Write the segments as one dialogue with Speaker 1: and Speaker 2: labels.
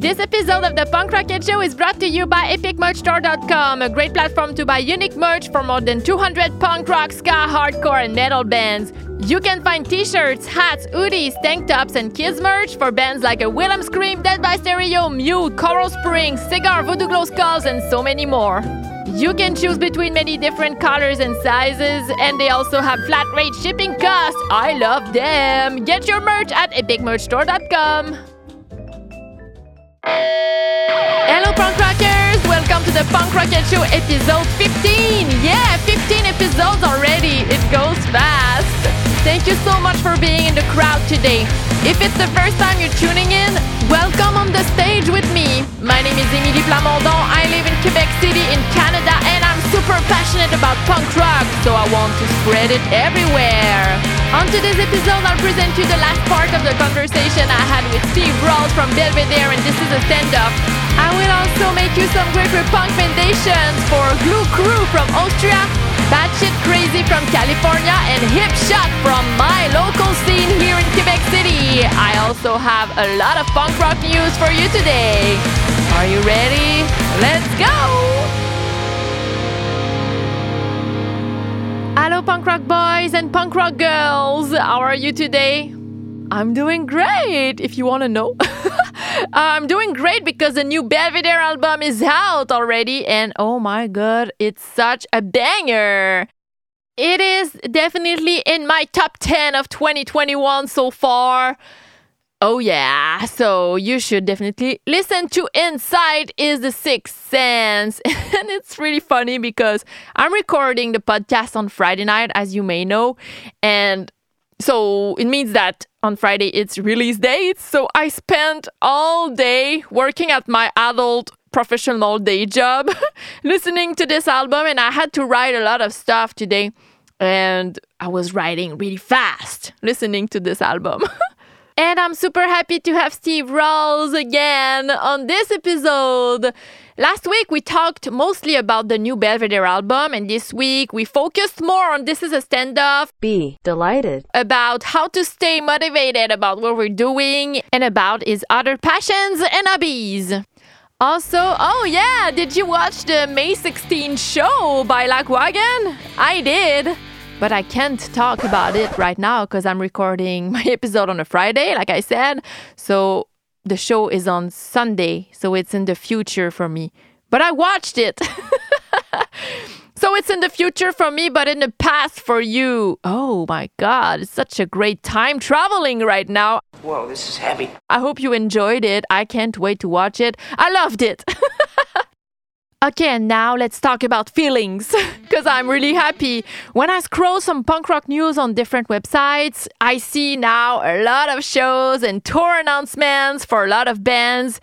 Speaker 1: This episode of the Punk Roquette Show is brought to you by EpicMerchStore.com, a great platform to buy unique merch for more than 200 punk rock, ska, hardcore, and metal bands. You can find t-shirts, hats, hoodies, tank tops, and kids merch for bands like a Wilhelm Scream, Dead by Stereo, Mute, Coral Springs, Cigar, Voodoo Glow Skulls, and so many more. You can choose between many different colors and sizes, and they also have flat rate shipping costs. I love them. Get your merch at epicmerchstore.com. Hello, punk rockers! Welcome to the Punk Roquette Show episode 15. Yeah, 15 episodes already. It goes fast. Thank you so much for being in the crowd today. If it's the first time you're tuning in, welcome on the stage with me. My name is Emilie Plamondon. I live in Quebec City in Canada and I'm super passionate about punk rock, so I want to spread it everywhere. On today's episode, I'll present you the last part of the conversation I had with Steve Rawles from Belvedere and This is a Standoff. I will also make you some great punk recommendations for Glue Crew from Austria, Batshit Crazy from California, and Hip Shot from my local scene here in Quebec City. I also have a lot of punk rock news for you today. Are you ready? Let's go! Hello, punk rock boys and punk rock girls. How are you today? I'm doing great, if you want to know. I'm doing great because the new Belvedere album is out already, and oh my god, it's such a banger! It is definitely in my top 10 of 2021 so far. Oh, yeah, so you should definitely listen to Hindsight is the Sixth Sense. and it's really funny because I'm recording the podcast on Friday night, as you may know, and so it means that on Friday it's release date. So I spent all day working at my adult professional day job listening to this album and I had to write a lot of stuff today and I was writing really fast listening to this album. and I'm super happy to have Steve Rawles again on this episode. Last week we talked mostly about the new Belvedere album, and this week we focused more on This is a Standoff.
Speaker 2: Be delighted.
Speaker 1: About how to stay motivated about what we're doing and about his other passions and hobbies. Also, oh yeah, did you watch the May 16 show by Lagwagon? I did. But I can't talk about it right now because I'm recording my episode on a Friday, like I said. So the show is on Sunday, so it's in the future for me. But I watched it. so it's in the future for me, but in the past for you. Oh my God, it's such a great time traveling right now.
Speaker 3: Whoa, this is heavy.
Speaker 1: I hope you enjoyed it. I can't wait to watch it. I loved it. Okay, and now let's talk about feelings because I'm really happy. When I scroll some punk rock news on different websites, I see now a lot of shows and tour announcements for a lot of bands.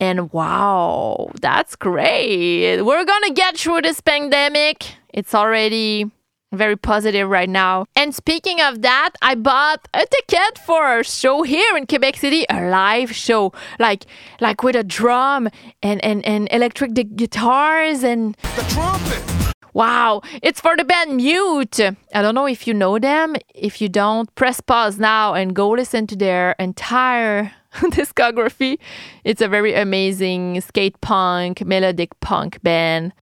Speaker 1: And wow, that's great. We're gonna get through this pandemic. It's already very positive right now. And speaking of that, I bought a ticket for a show here in Quebec City, a live show, like like with a drum and and, and electric guitars and
Speaker 4: the trumpet.
Speaker 1: Wow, it's for the band Mute. I don't know if you know them. If you don't, press pause now and go listen to their entire discography. It's a very amazing skate punk, melodic punk band.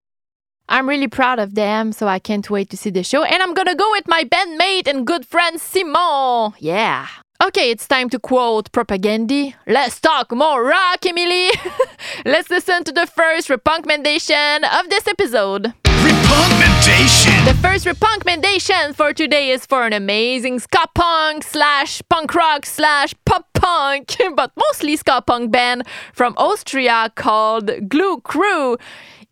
Speaker 1: I'm really proud of them, so I can't wait to see the show. And I'm gonna go with my bandmate and good friend Simon. Yeah. Okay, it's time to quote Propagandhi. Let's talk more rock, Emilie. Let's listen to the first recommendation of this episode.
Speaker 4: Recommendation.
Speaker 1: The first recommendation for today is for an amazing ska punk slash punk rock slash pop punk, but mostly ska punk band from Austria called Glue Crew.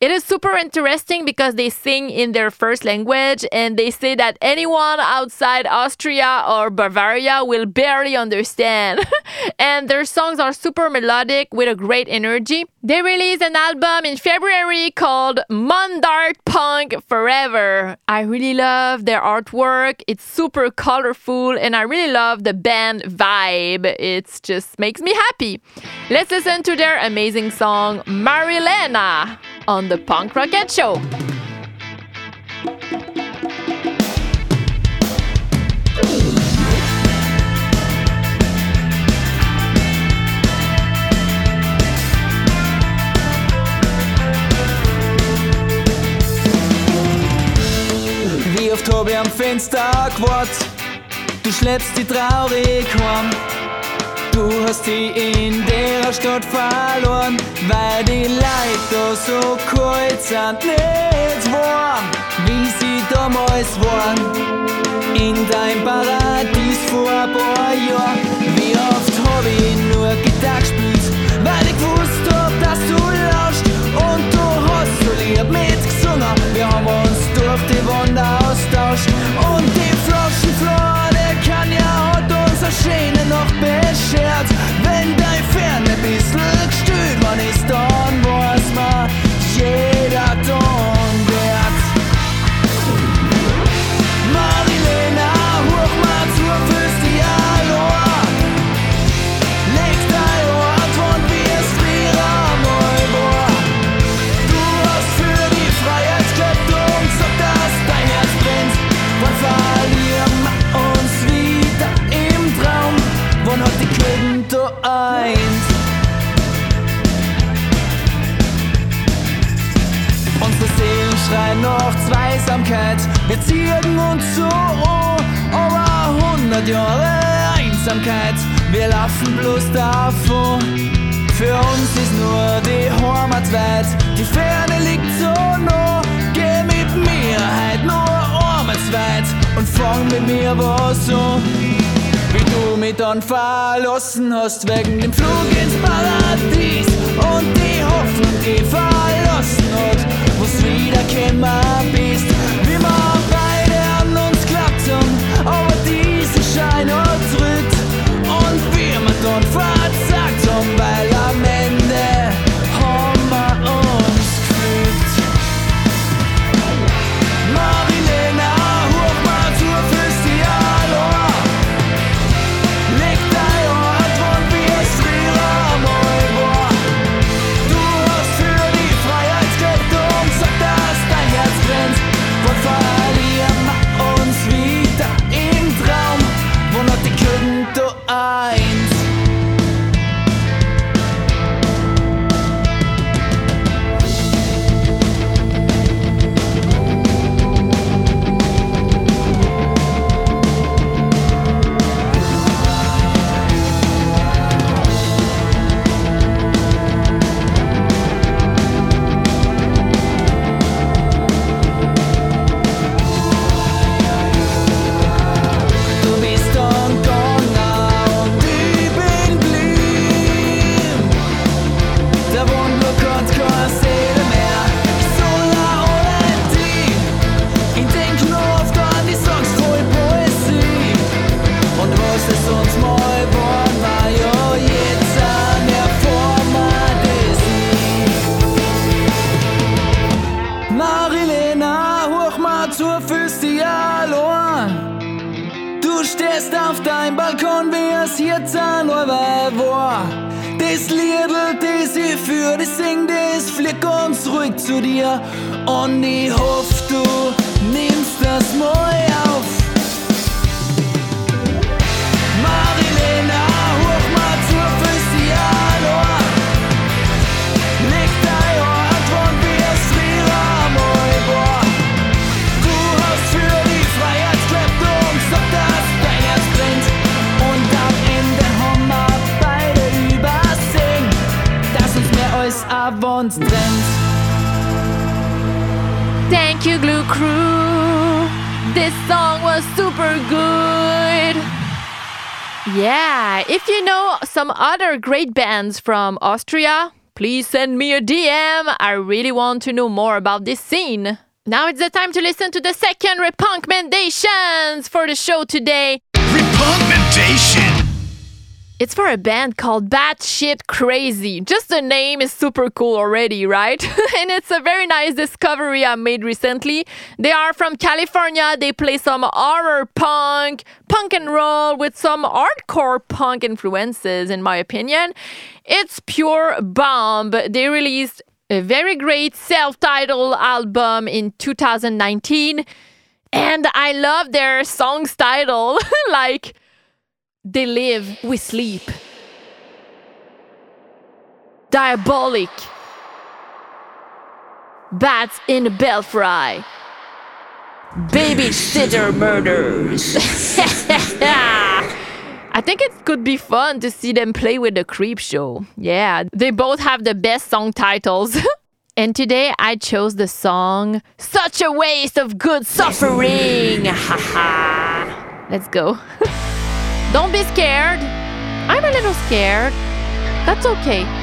Speaker 1: It is super interesting because they sing in their first language and they say that anyone outside Austria or Bavaria will barely understand. and their songs are super melodic with a great energy. They released an album in February called Mundart Punk Forever. I really love their artwork. It's super colorful and I really love the band vibe. It just makes me happy. Let's listen to their amazing song Marilena on the Punk Roquette Show.
Speaker 2: Wie oft hab ich am Fenster geschaut, du schläfst die traurig heim. Du hast die in der Stadt verloren, weil die Leute so kalt sind, nicht warm, wie sie damals waren. In dein Paradies vor ein paar Jahren, wie oft hab ich nur Gitarre gespielt, weil ich gewusst hab, dass du lauscht und du hast so lieb mitgesungen. Wir haben uns durch die Wand austauscht und die Maschine noch beschert. Wenn dein Pferd ein bisschen gestört, man ist dann, wo es man jeder tut Das Liedl, das ich für dich sing, das fliegt ganz ruhig zu dir. Und ich hoff, du nimmst das mal
Speaker 1: Crew. This song was super good. Yeah, if you know some other great bands from Austria, please send me a DM. I really want to know more about this scene. Now it's the time to listen to the second recommendations for the show today.
Speaker 4: RePUNKmmendation.
Speaker 1: It's for a band called Batshit Crazy. Just the name is super cool already, right? and it's a very nice discovery I made recently. They are from California. They play some horror punk, punk and roll with some hardcore punk influences, in my opinion. It's pure bomb. They released a very great self titled album in 2019. And I love their song's title. like, they live, we sleep. Diabolic. Bats in the belfry. Babysitter Murders. I think it could be fun to see them play with the Creepshow. Yeah, they both have the best song titles. and today I chose the song Such a Waste of Good Suffering. Haha. Let's go. Don't be scared. I'm a little scared. That's okay.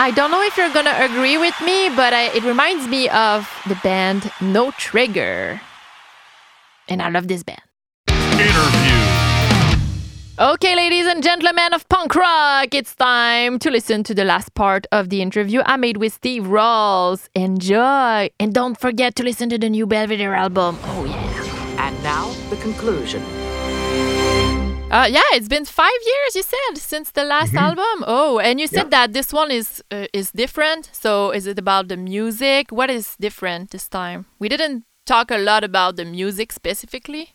Speaker 2: I don't know
Speaker 1: if you're gonna agree with me, but I, it reminds me of the band No Trigger. And I love this band.
Speaker 4: Interview.
Speaker 1: Okay, ladies and gentlemen of punk rock, it's time to listen to the last part of the interview I made with Steve Rawles. Enjoy! And don't forget to listen to the new Belvedere album. Oh, yeah.
Speaker 3: And now, the conclusion.
Speaker 1: Uh, yeah, it's been five years, you said, since the last album. Oh, and you said that this one is uh, is different. So, is it about the music? What is different this time? We didn't talk a lot about the music specifically.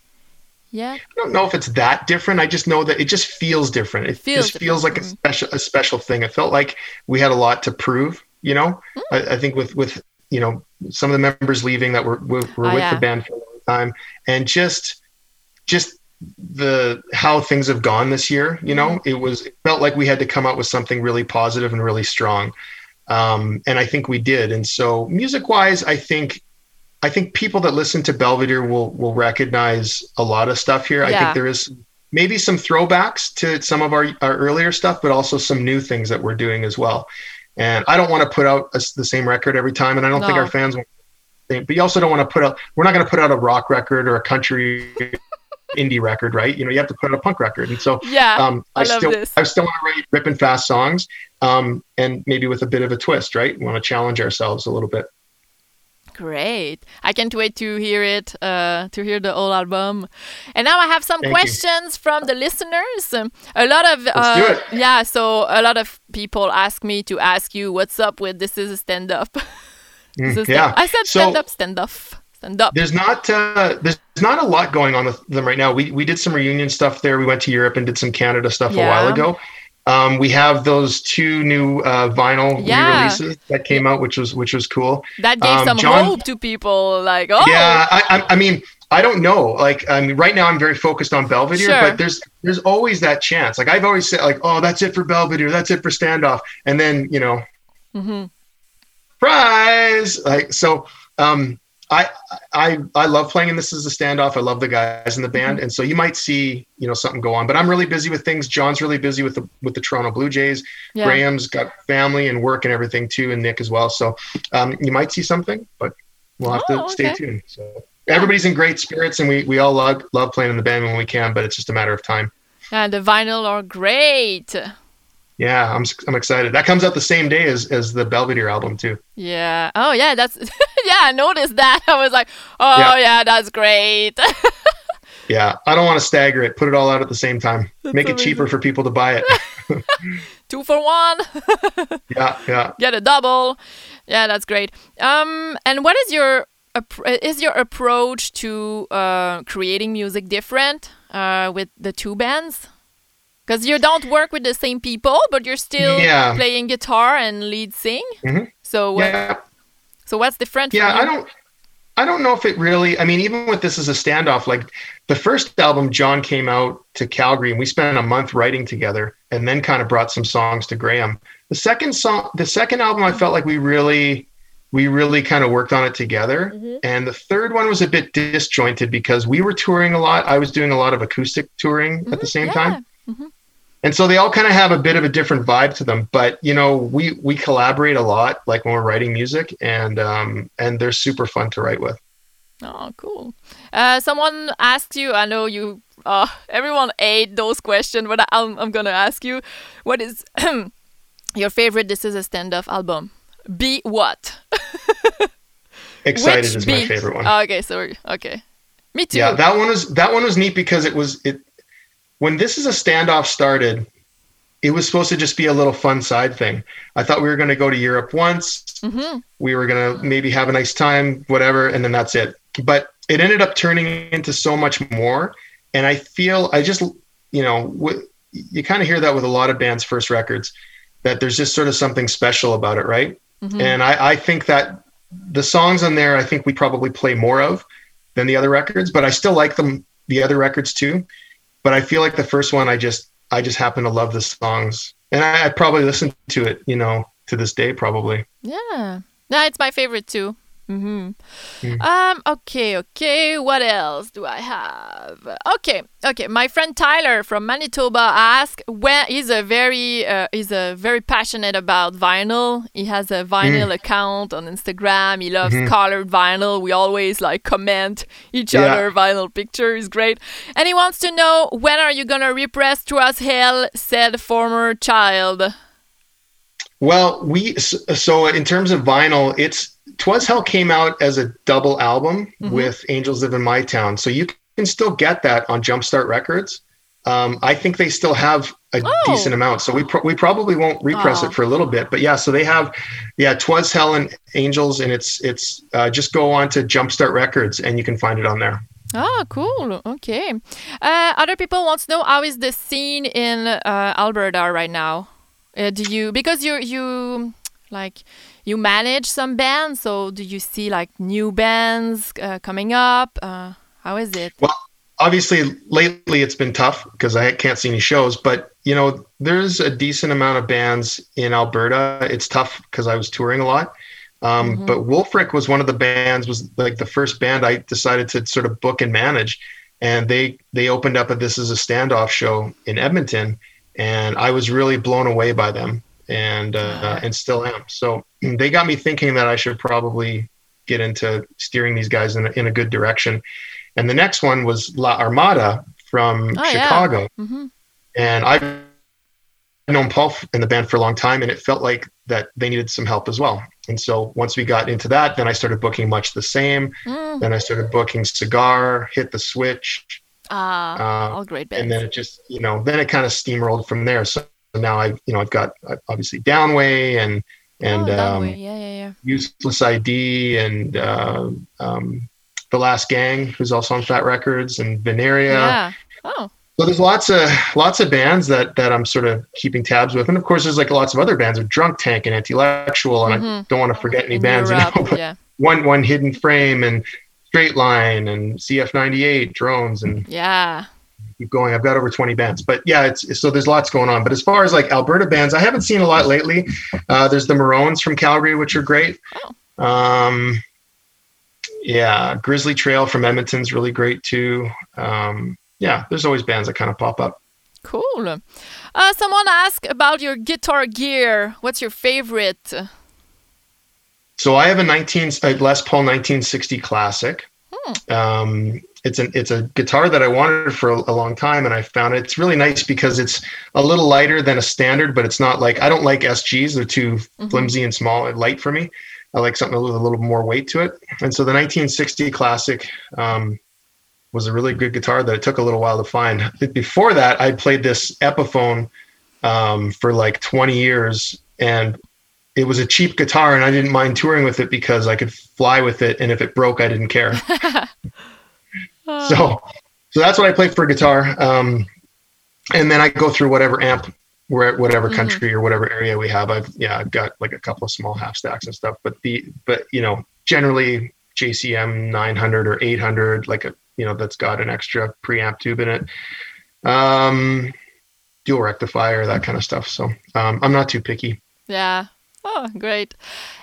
Speaker 1: Yeah.
Speaker 5: I don't know if it's that different. I just know that it just feels different. It
Speaker 1: Feels
Speaker 5: just feels like a special a special thing. It felt like we had a lot to prove. You know,
Speaker 1: Hmm.
Speaker 5: I, I think with with you know some of the members leaving that were were, were
Speaker 1: Oh,
Speaker 5: with
Speaker 1: yeah.
Speaker 5: the band for a long time, and just just the how things have gone this year. You know,
Speaker 1: Hmm.
Speaker 5: it was it felt like we had to come out with something really positive and really strong, um, and I think we did. And so music wise, I think. I think people that listen to Belvedere will will recognize a lot of stuff here. I think there is maybe some throwbacks to some of our, our earlier stuff, but also some new things that we're doing as well. And I don't want to put out a the same record every time, and I don't think our fans want. But you also don't want to put out. We're not going to put out a rock record or a country indie record, right? You know, you have to put out a punk record, and so
Speaker 1: Yeah.
Speaker 5: um,
Speaker 1: I love
Speaker 5: still
Speaker 1: this.
Speaker 5: I still want to write ripping fast songs, um, and maybe with a bit of a twist, right? We want to challenge ourselves a little bit.
Speaker 1: Great. I can't wait to hear it, uh, to hear the whole album. And now I have some
Speaker 5: Thank you.
Speaker 1: questions from the listeners. Um, A lot of, uh, yeah, so a lot of people ask me to ask you, what's up with this is a stand up?
Speaker 5: Mm, yeah.
Speaker 1: I said
Speaker 5: So-
Speaker 1: stand up, stand up, stand up.
Speaker 5: There's not uh, there's not a lot going on with them right now. We we did some reunion stuff there. We went to Europe and did some Canada stuff a while ago, Um, we have those two new uh, vinyl
Speaker 1: Yeah.
Speaker 5: re-releases that came out, which was which was cool.
Speaker 1: That gave
Speaker 5: Um,
Speaker 1: some
Speaker 5: John-
Speaker 1: hope to people. Like, oh,
Speaker 5: Yeah, I, I, I mean, I don't know. Like, I mean, right now I'm very focused on Belvedere,
Speaker 1: Sure.
Speaker 5: but there's there's always that chance. Like I've always said, like, oh, that's it for Belvedere, that's it for Standoff, and then you know,
Speaker 1: mm-hmm.
Speaker 5: prize. Like so, um, I I I love playing in this as a standoff. I love the guys in the band, and so you might see you know something go on. But I'm really busy with things. John's really busy with the with the Toronto Blue Jays.
Speaker 1: yeah.
Speaker 5: Graham's got family and work and everything too, and Nick as well. So um, you might see something, but we'll have
Speaker 1: Oh,
Speaker 5: to stay
Speaker 1: okay.
Speaker 5: tuned. So everybody's in great spirits, and we we all love love playing in the band when we can, but it's just a matter of time.
Speaker 1: And the vinyl are great.
Speaker 5: Yeah, I'm I'm excited. That comes out the same day as as the Belvedere album too.
Speaker 1: Yeah. Oh, yeah. That's yeah. I noticed that. I was like, oh, yeah,
Speaker 5: Yeah.
Speaker 1: that's great.
Speaker 5: Yeah, I don't want to stagger it. Put it all out at the same time. Make it cheaper for people to buy it.
Speaker 1: Two for one.
Speaker 5: yeah, yeah.
Speaker 1: Get a double. Yeah, that's great. Um, and what is your is your approach to uh, creating music different uh, with the two bands? Because you don't work with the same people, but you're still
Speaker 5: Yeah.
Speaker 1: playing guitar and lead sing.
Speaker 5: Mhm.
Speaker 1: So what,
Speaker 5: Yeah,
Speaker 1: so what's different?
Speaker 5: yeah. I don't. I don't know if it really. I mean, even with this as a standoff, like the first album, John came out to Calgary, and we spent a month writing together, and then kind of brought some songs to Graham. The second song, the second album, I felt like we really, we really kind of worked on it together.
Speaker 1: Mhm.
Speaker 5: And the third one was a bit disjointed because we were touring a lot. I was doing a lot of acoustic touring at the same
Speaker 1: yeah.
Speaker 5: time. And so they all kind of have a bit of a different vibe to them but you know we we collaborate a lot like when we're writing music and um and they're super fun to write with
Speaker 1: Oh, cool. Uh, someone asked you. I know you. Uh, everyone ate those questions, but I'm I'm gonna ask you, what is your favorite? This is a stand-up album. Be what?
Speaker 5: excited
Speaker 1: Which
Speaker 5: is
Speaker 1: be?
Speaker 5: my favorite one
Speaker 1: Oh, okay, sorry. Okay, me too.
Speaker 5: yeah that one was that one was neat because it was it when this is a standoff started it was supposed to just be a little fun side thing. I thought we were going to go to europe once.
Speaker 1: Hmm
Speaker 5: we were going to maybe have a nice time whatever and then that's it. But it ended up turning into so much more and i feel i just you know w- you kind of hear that with a lot of bands first records that there's just sort of something special about it right?
Speaker 1: Mhm.
Speaker 5: and I, I think that the songs on there i think we probably play more of than the other records but i still like them the other records too but i feel like the first one i just i just happen to love the songs and i, I probably listen to it you know to this day probably
Speaker 1: Yeah. Yeah, it's my favorite too. Hmm
Speaker 5: Mm.
Speaker 1: Um. Okay. Okay. What else do I have? Okay. Okay. My friend Tyler from Manitoba asked when he's a very uh, he's a very passionate about vinyl. He has a vinyl account on Instagram. He loves colored vinyl. We always like comment each
Speaker 5: Yeah.
Speaker 1: other vinyl picture is great. And he wants to know when are you gonna repress Twas Hell? Said former child.
Speaker 5: Well, we so in terms of vinyl, it's Twas Hell came out as a double album with Angels Live in My Town, so you can still get that on Jumpstart Records. Um, I think they still have a
Speaker 1: Oh.
Speaker 5: decent amount, so we pro- we probably won't repress
Speaker 1: Oh.
Speaker 5: it for a little bit, but yeah, so they have, yeah, Twas Hell and Angels, and it's it's uh, just go on to Jumpstart Records and you can find it on there.
Speaker 1: Oh, cool. Okay. Uh, other people want to know how is the scene in uh, Alberta right now? Uh, do you because you you like you manage some bands, so do you see like new bands uh, coming up? Uh, how is it?
Speaker 5: Well, obviously lately it's been tough because I can't see any shows, but you know, there's a decent amount of bands in Alberta. It's tough because I was touring a lot. Um, But Wolfrik was one of the bands, was like the first band I decided to sort of book and manage. And they they opened up a This Is a Standoff show in Edmonton, and I was really blown away by them, and uh, and still am. So they got me thinking that I should probably get into steering these guys in a, in a good direction. And the next one was La Armada from
Speaker 1: Oh, yeah.
Speaker 5: Chicago.
Speaker 1: hmm
Speaker 5: And I've known Paul in the band for a long time, and it felt like that they needed some help as well. And so once we got into that, then I started booking much the same.
Speaker 1: Mm.
Speaker 5: Then I started booking Cigar, Hit the Switch,
Speaker 1: Ah,
Speaker 5: uh,
Speaker 1: all great bands.
Speaker 5: and then it just, you know, then it kind of steamrolled from there. So now I've, you know, I've got uh, obviously Downway and and
Speaker 1: oh,
Speaker 5: um,
Speaker 1: yeah, yeah, yeah.
Speaker 5: Useless ID and uh, um, the Last Gang, who's also on Fat Records, and Venerea.
Speaker 1: Yeah. Oh,
Speaker 5: So there's lots of lots of bands that that I'm sort of keeping tabs with, and of course there's like lots of other bands, of Drunk Tank and Antilectual, and I
Speaker 1: Mhm.
Speaker 5: don't want to forget any
Speaker 1: In
Speaker 5: bands. you know,
Speaker 1: yeah.
Speaker 5: one one Hidden Frame and Straight Line and CF98 drones and
Speaker 1: Yeah.
Speaker 5: Keep going. I've got over 20 bands, but yeah, it's so there's lots going on. But as far as like Alberta bands, I haven't seen a lot lately. Uh, there's the Maroons from Calgary, which are great. Um, yeah, Grizzly Trail from Edmonton's really great too. Um, yeah, there's always bands that kind of pop up.
Speaker 1: Cool. Uh, someone asked about your guitar gear. What's your favorite?
Speaker 5: So I have a 19 a Les Paul 1960 Classic. Um, it's an it's a guitar that I wanted for a, a long time, and I found it. It's really nice because it's a little lighter than a standard, but it's not like I don't like SGs. They're too flimsy and small and light for me. I like something with a little more weight to it. And so the 1960 Classic um, was a really good guitar that it took a little while to find. Before that, I played this Epiphone um, for like 20 years, and it was a cheap guitar, and I didn't mind touring with it because I could fly with it, and if it broke, I didn't care. so, so that's what I play for guitar. Um, and then I go through whatever amp, where whatever
Speaker 1: Mhm.
Speaker 5: country or whatever area we have. I've yeah, I've got like a couple of small half stacks and stuff. But the but you know generally JCM 900 or 800, like a you know that's got an extra preamp tube in it. Um, dual rectifier, that kind of stuff. So um, I'm not too picky.
Speaker 1: Yeah. Oh, great.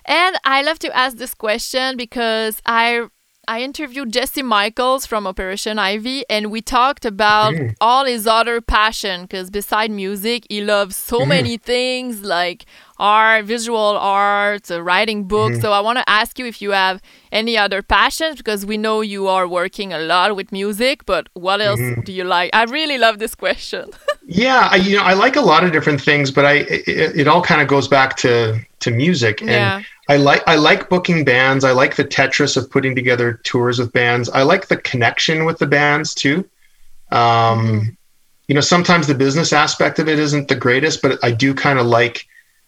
Speaker 1: And I love to ask this question because I I interviewed Jesse Michaels from Operation Ivy and we talked about
Speaker 5: Mm.
Speaker 1: all his other passion because beside music he loves so
Speaker 5: Mhm.
Speaker 1: many things like art, visual art, uh, writing books.
Speaker 5: Mhm.
Speaker 1: So I want to ask you if you have any other passions because we know you are working a lot with music, but what else
Speaker 5: Mhm.
Speaker 1: do you like? I really love this question.
Speaker 5: Yeah, I, you know, I like a lot of different things, but I it, it all kind of goes back to to music, and
Speaker 1: yeah.
Speaker 5: I like I like booking bands. I like the Tetris of putting together tours with bands. I like the connection with the bands too. Um. You know, sometimes the business aspect of it isn't the greatest, but I do kind of like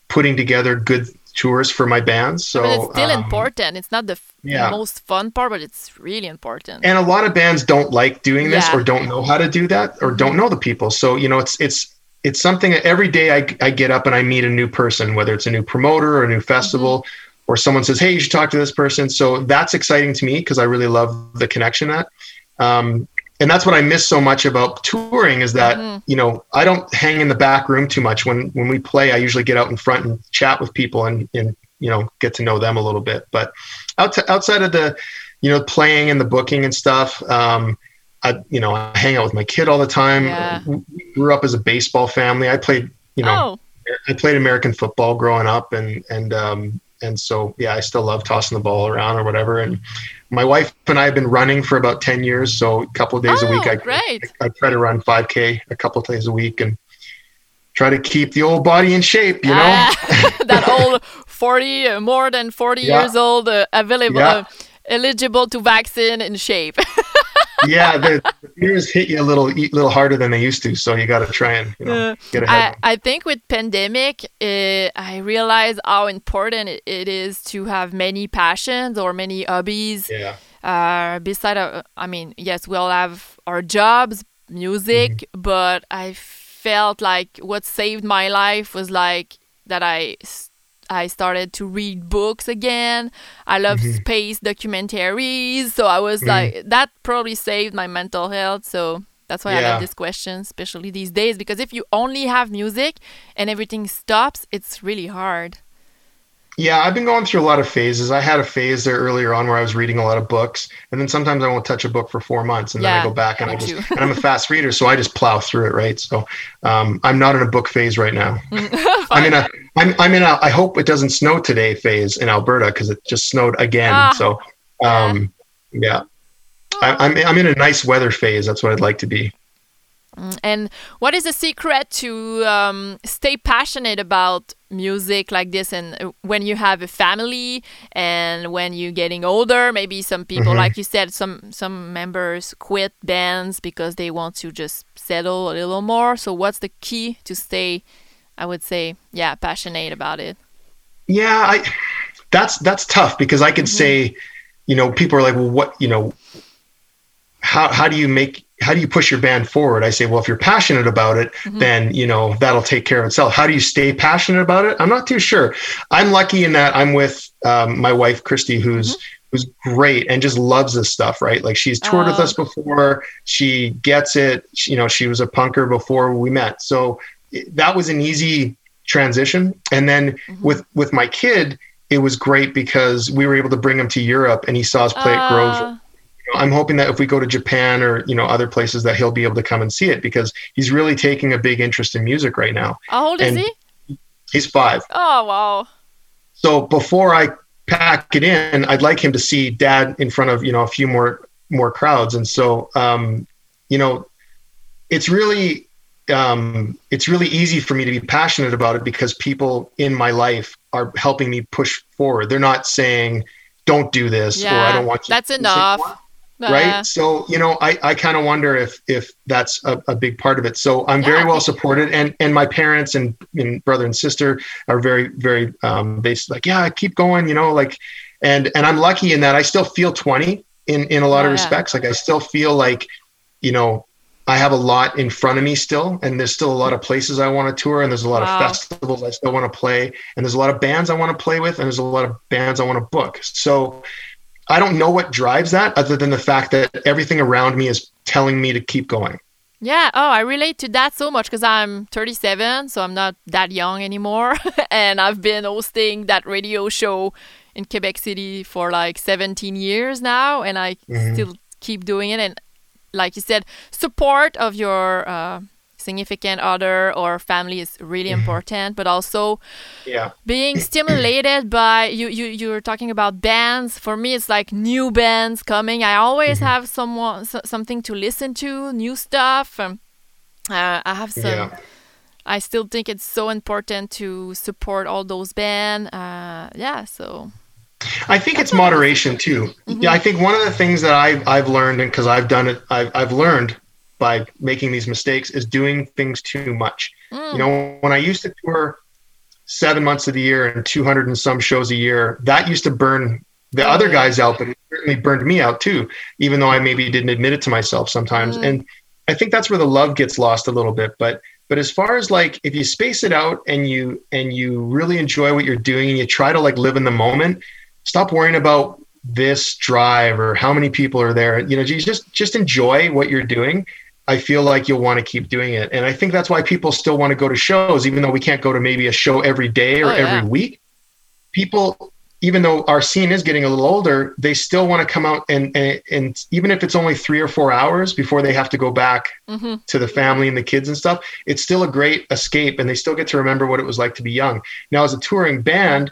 Speaker 5: putting together good tours for my bands. So
Speaker 1: but it's still
Speaker 5: um,
Speaker 1: important. It's not the f-
Speaker 5: yeah.
Speaker 1: most fun part, but it's really important.
Speaker 5: and a lot of bands don't like doing this
Speaker 1: Yeah.
Speaker 5: or don't know how to do that or don't know the people so you know it's it's it's something that every day I, I get up and i meet a new person whether it's a new promoter or a new festival or someone says hey you should talk to this person. So that's exciting to me because i really love the connection that um, and that's what i miss so much about touring is that
Speaker 1: Mhm.
Speaker 5: you know i don't hang in the back room too much. When when we play i usually get out in front and chat with people and and you know get to know them a little bit. But out outside of the you know playing and the booking and stuff um i you know i hang out with my kid all the time.
Speaker 1: Yeah.
Speaker 5: we grew up as a baseball family. I played you know
Speaker 1: oh,
Speaker 5: i played american football growing up and and um and so yeah i still love tossing the ball around or whatever and my wife and i have been running for about 10 years so a couple of days a week
Speaker 1: Oh,
Speaker 5: i
Speaker 1: great.
Speaker 5: I try to run 5K a couple of days a week and try to keep the old body in shape, you know?
Speaker 1: Ah, that old 40, uh, more than 40
Speaker 5: Yeah.
Speaker 1: years old, uh, available,
Speaker 5: Yeah.
Speaker 1: uh, eligible to vaccine in shape.
Speaker 5: yeah, the, the hit you a little a little harder than they used to, so you got to try and you know get ahead.
Speaker 1: I, I think with pandemic, uh, I realize how important it, it is to have many passions or many hobbies.
Speaker 5: yeah,
Speaker 1: Uh, beside, uh, I mean, yes, we all have our jobs, music,
Speaker 5: Mm-hmm.
Speaker 1: but I felt like what saved my life was like that I s- I started to read books again. I love
Speaker 5: Mm-hmm.
Speaker 1: space documentaries, so I was like that probably saved my mental health. So that's why I
Speaker 5: Yeah.
Speaker 1: love this question, especially these days, because if you only have music and everything stops, it's really hard.
Speaker 5: Yeah. I've been going through a lot of phases. I had a phase there earlier on where I was reading a lot of books, and then sometimes I won't touch a book for four months, and then I go back and I just and I'm a fast reader, so I just plow through it, right? So um, I'm not in a book phase right now. I'm in a I'm I'm in a I hope it doesn't snow today phase in Alberta because it just snowed again.
Speaker 1: Ah,
Speaker 5: so um yeah. I, I'm I'm in a nice weather phase. That's what I'd like to be.
Speaker 1: And what is the secret to um, stay passionate about music like this? And uh, when you have a family and when you're getting older, maybe some people,
Speaker 5: Mhm.
Speaker 1: like you said, some some members quit bands because they want to just settle a little more. So what's the key to stay? I would say, yeah, passionate about it.
Speaker 5: Yeah, I that's that's tough because I could say, you know, people are like, well, what you know, how how do you make how do you push your band forward? I say, well, if you're passionate about it,
Speaker 1: Mm-hmm.
Speaker 5: then you know that'll take care of itself. How do you stay passionate about it? I'm not too sure. I'm lucky in that I'm with um, my wife Christy, who's
Speaker 1: Mm-hmm.
Speaker 5: who's great and just loves this stuff. Right? Like she's toured with
Speaker 1: Oh.
Speaker 5: us before. She gets it. She, you know, she was a punker before we met, so that was an easy transition. And then
Speaker 1: Mm-hmm.
Speaker 5: with with my kid, it was great because we were able to bring him to Europe and he saw us play at Grove
Speaker 1: Uh,
Speaker 5: I'm hoping that if we go to Japan or you know other places that he'll be able to come and see it because he's really taking a big interest in music right now.
Speaker 1: how old is he?
Speaker 5: He's five.
Speaker 1: Oh wow.
Speaker 5: So before I pack it in, I'd like him to see dad in front of you know a few more more crowds. And so um, you know, it's really um, it's really easy for me to be passionate about it because people in my life are helping me push forward. They're not saying don't do this or I don't want you.
Speaker 1: that's
Speaker 5: to say,
Speaker 1: enough.
Speaker 5: "What?"
Speaker 1: Uh,
Speaker 5: right so you know i, I kind of wonder if if that's a, a big part of it. So i'm
Speaker 1: Yeah,
Speaker 5: very well supported and and my parents and, and brother and sister are very very um they like yeah keep going you know like and and i'm lucky in that i still feel 20 in in a lot
Speaker 1: Oh,
Speaker 5: of respects. Like i still feel like you know i have a lot in front of me still and there's still a lot of places i want to tour and there's a lot
Speaker 1: Wow.
Speaker 5: of festivals i still want to play and there's a lot of bands i want to play with and there's a lot of bands i want to book. So I don't know what drives that other than the fact that everything around me is telling me to keep going.
Speaker 1: Yeah. Oh, I relate to that so much because I'm 37, so I'm not that young anymore, and I've been hosting that radio show in Quebec City for like 17 years now, and I
Speaker 5: Mm-hmm.
Speaker 1: still keep doing it. And like you said, support of your uh, significant other or family is really
Speaker 5: Mm-hmm.
Speaker 1: important, but also
Speaker 5: Yeah.
Speaker 1: being stimulated by you you you were talking about bands for me it's like new bands coming i always
Speaker 5: Mm-hmm.
Speaker 1: have someone so, something to listen to new stuff um, uh, i have some
Speaker 5: Yeah.
Speaker 1: i still think it's so important to support all those bands uh, yeah so
Speaker 5: I think it's moderation too. Yeah, I think one of the things that I've I've learned, and because I've done it, I've I've learned by making these mistakes is doing things too much. Mm. You know, when I used to tour seven months of the year and 200 and some shows a year, that used to burn the
Speaker 1: Oh,
Speaker 5: other guys out, but it certainly burned me out too, even though I maybe didn't admit it to myself sometimes. Mm. And I think that's where the love gets lost a little bit. But but as far as like if you space it out and you and you really enjoy what you're doing and you try to like live in the moment, stop worrying about this drive or how many people are there. You know, just just enjoy what you're doing. I feel like you'll want to keep doing it. And I think that's why people still want to go to shows, even though we can't go to maybe a show every day or
Speaker 1: Oh, yeah.
Speaker 5: every week. People, even though our scene is getting a little older, they still want to come out and, and, and even if it's only three or four hours before they have to go back
Speaker 1: mhm.
Speaker 5: to the family and the kids and stuff, it's still a great escape and they still get to remember what it was like to be young. Now, as a touring band,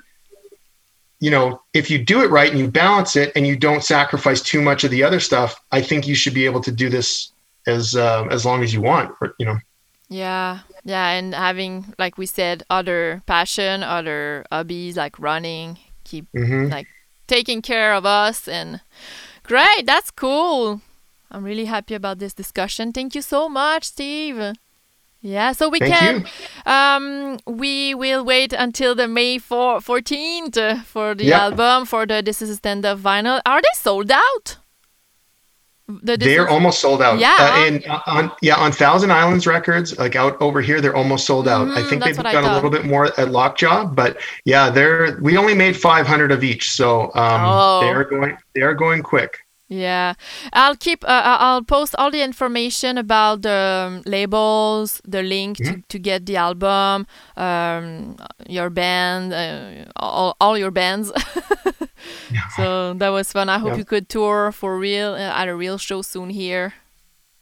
Speaker 5: you know, if you do it right and you balance it and you don't sacrifice too much of the other stuff, I think you should be able to do this as uh, as long as you want. Or, you know,
Speaker 1: Yeah, yeah, and having like we said, other passion, other hobbies like running, keep
Speaker 5: Mhm.
Speaker 1: like taking care of us, and great, that's cool. I'm really happy about this discussion. Thank you so much, Steve. Yeah, so we
Speaker 5: Thank
Speaker 1: can.
Speaker 5: you.
Speaker 1: Um, we will wait until the May 4, 14th uh, for the
Speaker 5: Yeah.
Speaker 1: album for the This Is a Stand Up vinyl. Are they sold out? The
Speaker 5: they're almost sold out.
Speaker 1: Yeah.
Speaker 5: Uh, and uh, on yeah on Thousand Islands Records, like out over here, they're almost sold out. I
Speaker 1: Mhm,
Speaker 5: think they've done a little bit more at Lockjaw, but yeah, they're we only made 500 of each, so um,
Speaker 1: Oh.
Speaker 5: they are going they are going quick.
Speaker 1: Yeah, I'll keep. Uh, I- I'll post all the information about the um, labels, the link
Speaker 5: Mm-hmm.
Speaker 1: to, to get the album, um, your band, uh, all, all your bands. so that was fun. I hope
Speaker 5: Yeah.
Speaker 1: you could tour for real uh, at a real show soon here.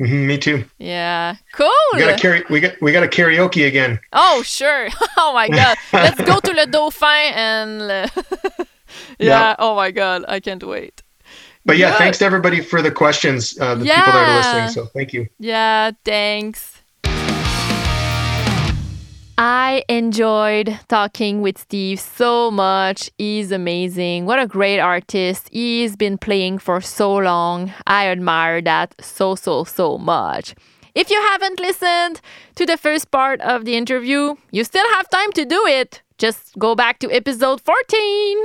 Speaker 5: Mhm, me too.
Speaker 1: Yeah, cool.
Speaker 5: We got carry we got we got a karaoke again.
Speaker 1: Oh sure. oh my god. Let's go to Le Dauphin and. Le yeah.
Speaker 5: Yeah.
Speaker 1: Oh my god. I can't wait.
Speaker 5: But yeah,
Speaker 1: Good.
Speaker 5: thanks to everybody for the questions, uh, the people that are listening. So thank you.
Speaker 1: Yeah, thanks. I enjoyed talking with Steve so much. He's amazing. What a great artist. He's been playing for so long. I admire that so, so, so much. If you haven't listened to the first part of the interview, you still have time to do it. Just go back to episode 14.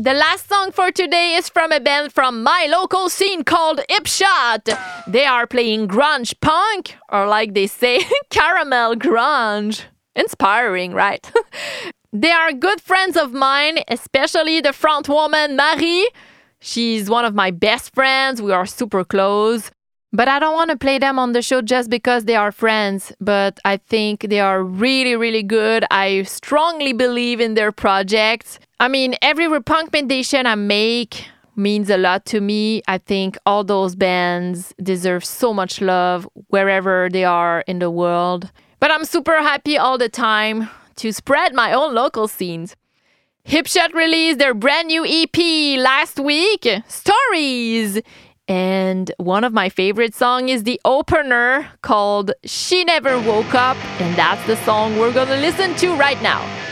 Speaker 1: The last song for today is from a band from my local scene called Hipshot. They are playing grunge punk, or like they say, caramel grunge. Inspiring, right? they are good friends of mine, especially the front woman Marie. She's one of my best friends. We are super close. But I don't want to play them on the show just because they are friends, but I think they are really, really good. I strongly believe in their projects. I mean, every recommendation I make means a lot to me. I think all those bands deserve so much love wherever they are in the world. But I'm super happy all the time to spread my own local scenes. Hipshot released their brand new EP last week, Stories. And one of my favorite songs is the opener called She Never Woke Up. And that's the song we're gonna listen to right now.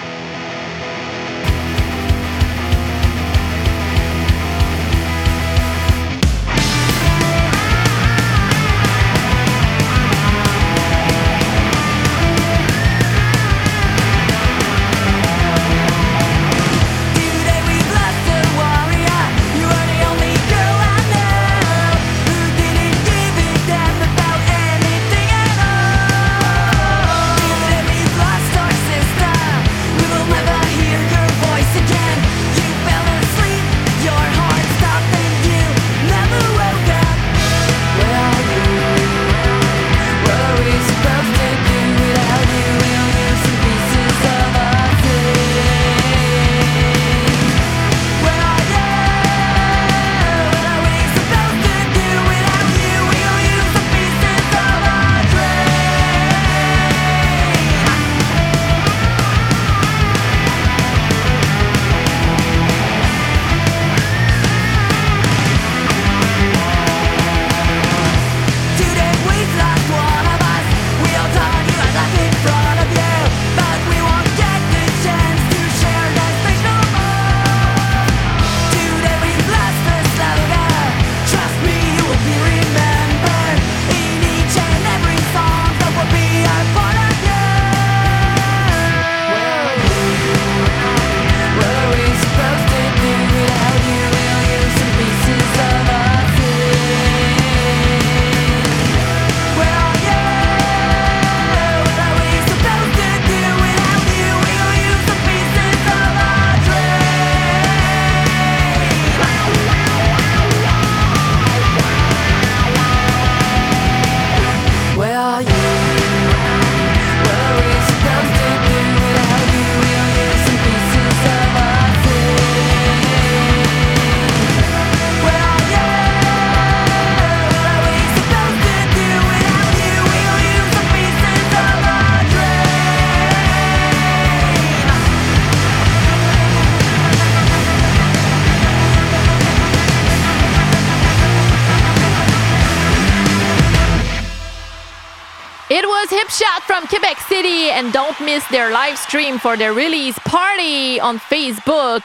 Speaker 1: Hipshot from Quebec City, and don't miss their live stream for their release party on Facebook.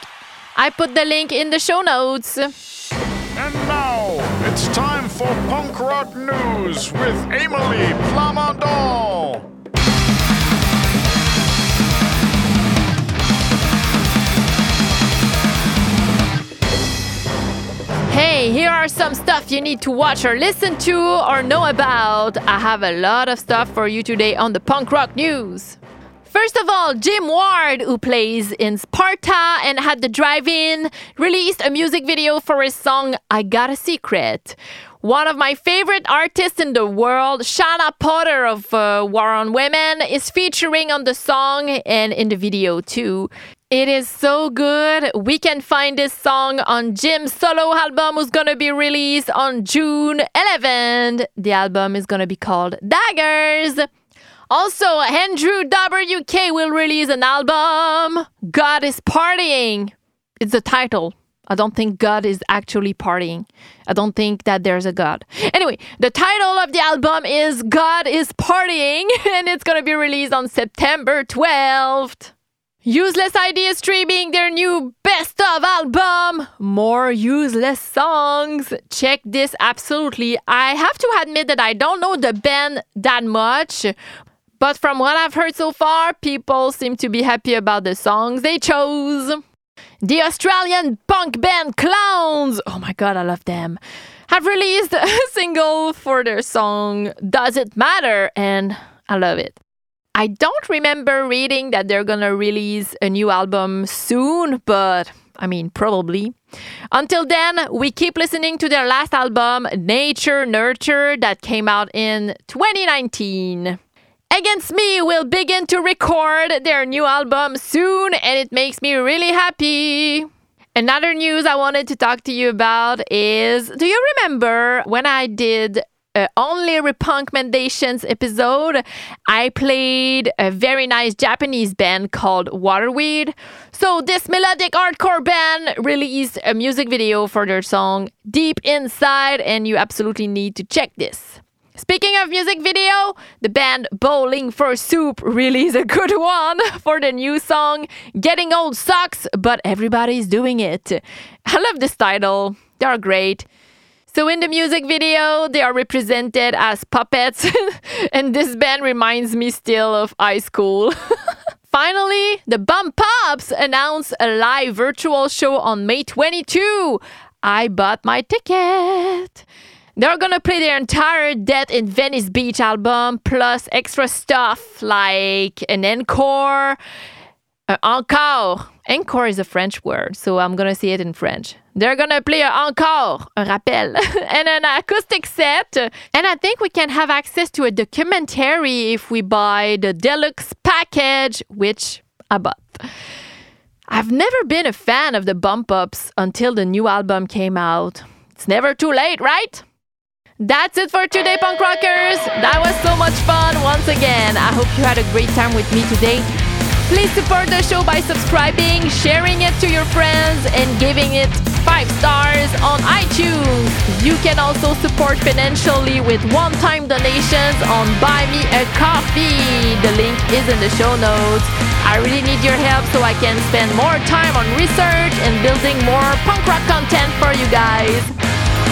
Speaker 1: I put the link in the show notes.
Speaker 4: And now it's time for punk rock news with Emilie Plamondon.
Speaker 1: Hey, here are some stuff you need to watch or listen to or know about. I have a lot of stuff for you today on the punk rock news. First of all, Jim Ward, who plays in Sparta and At the Drive-In, released a music video for his song I Got a Secret. One of my favorite artists in the world, Shawna Potter of uh, War on Women, is featuring on the song and in the video too. It is so good. We can find this song on Jim's solo album, who's gonna be released on June 11th. The album is gonna be called Daggers. Also, Andrew WK will release an album. God is partying. It's the title. I don't think God is actually partying. I don't think that there's a God. Anyway, the title of the album is God is Partying, and it's gonna be released on September 12th. Useless ID streaming their new best of album. More useless songs. Check this absolutely. I have to admit that I don't know the band that much, but from what I've heard so far, people seem to be happy about the songs they chose. The Australian punk band Clowns, oh my god, I love them, have released a single for their song Does It Matter? And I love it. I don't remember reading that they're gonna release a new album soon, but I mean, probably. Until then, we keep listening to their last album, Nature Nurture, that came out in 2019. Against Me will begin to record their new album soon, and it makes me really happy. Another news I wanted to talk to you about is do you remember when I did uh, only RePUNKmmendations episode, I played a very nice Japanese band called Waterweed. So, this melodic hardcore band released a music video for their song Deep Inside, and you absolutely need to check this. Speaking of music video, the band Bowling for Soup released a good one for the new song Getting Old Sucks, but everybody's doing it. I love this title, they are great. So in the music video, they are represented as puppets, and this band reminds me still of high school. Finally, the Bump Ups announced a live virtual show on May 22. I bought my ticket. They're gonna play their entire Death in Venice Beach album plus extra stuff like an encore, an encore. Encore is a French word, so I'm gonna say it in French. They're gonna play an encore, a rappel, and an acoustic set. And I think we can have access to a documentary if we buy the deluxe package, which I bought. I've never been a fan of the Bombpops until the new album came out. It's never too late, right? That's it for today, punk rockers. That was so much fun once again. I hope you had a great time with me today. Please support the show by subscribing, sharing it to your friends, and giving it five stars on iTunes. You can also support financially with one-time donations on Buy Me a Coffee. The link is in the show notes. I really need your help so I can spend more time on research and building more punk rock content for you guys.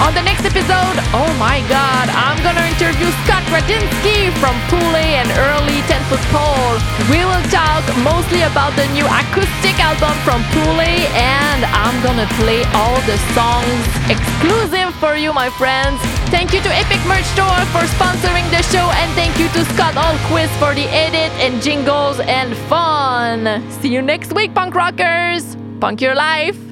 Speaker 1: On the next episode, oh my god, I'm gonna interview Scott Radinsky from Pulley and early 10 Foot Pole. We will talk mostly about the new acoustic album from Pulley, and I'm gonna play all the songs exclusive for you, my friends. Thank you to Epic Merch Store for sponsoring the show, and thank you to Scott Allquist for the edit and jingles and fun. See you next week, punk rockers. Punk your life.